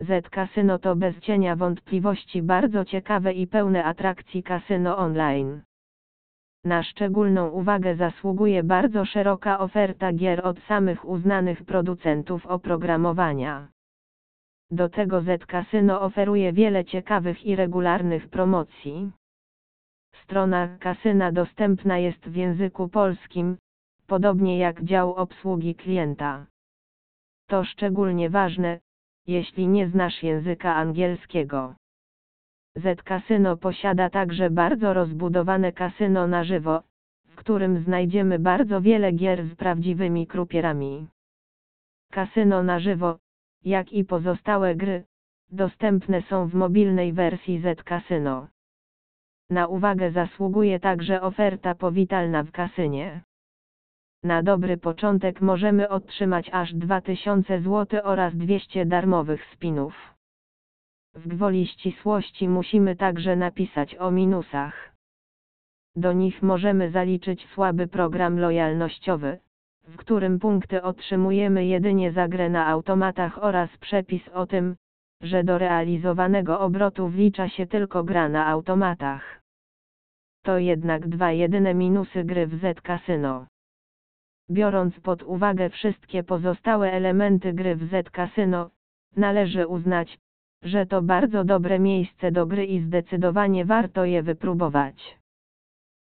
Z Casino to bez cienia wątpliwości bardzo ciekawe i pełne atrakcji kasyno online. Na szczególną uwagę zasługuje bardzo szeroka oferta gier od samych uznanych producentów oprogramowania. Do tego Z Casino oferuje wiele ciekawych i regularnych promocji. Strona kasyna dostępna jest w języku polskim, podobnie jak dział obsługi klienta. To szczególnie ważne, jeśli nie znasz języka angielskiego. Z Casino posiada także bardzo rozbudowane kasyno na żywo, w którym znajdziemy bardzo wiele gier z prawdziwymi krupierami. Kasyno na żywo, jak i pozostałe gry, dostępne są w mobilnej wersji Z Casino. Na uwagę zasługuje także oferta powitalna w kasynie. Na dobry początek możemy otrzymać aż 2000 zł oraz 200 darmowych spinów. W gwoli ścisłości musimy także napisać o minusach. Do nich możemy zaliczyć słaby program lojalnościowy, w którym punkty otrzymujemy jedynie za grę na automatach oraz przepis o tym, że do realizowanego obrotu wlicza się tylko gra na automatach. To jednak dwa jedyne minusy gry w Z Casino. Biorąc pod uwagę wszystkie pozostałe elementy gry w Z Casino, należy uznać, że to bardzo dobre miejsce do gry i zdecydowanie warto je wypróbować.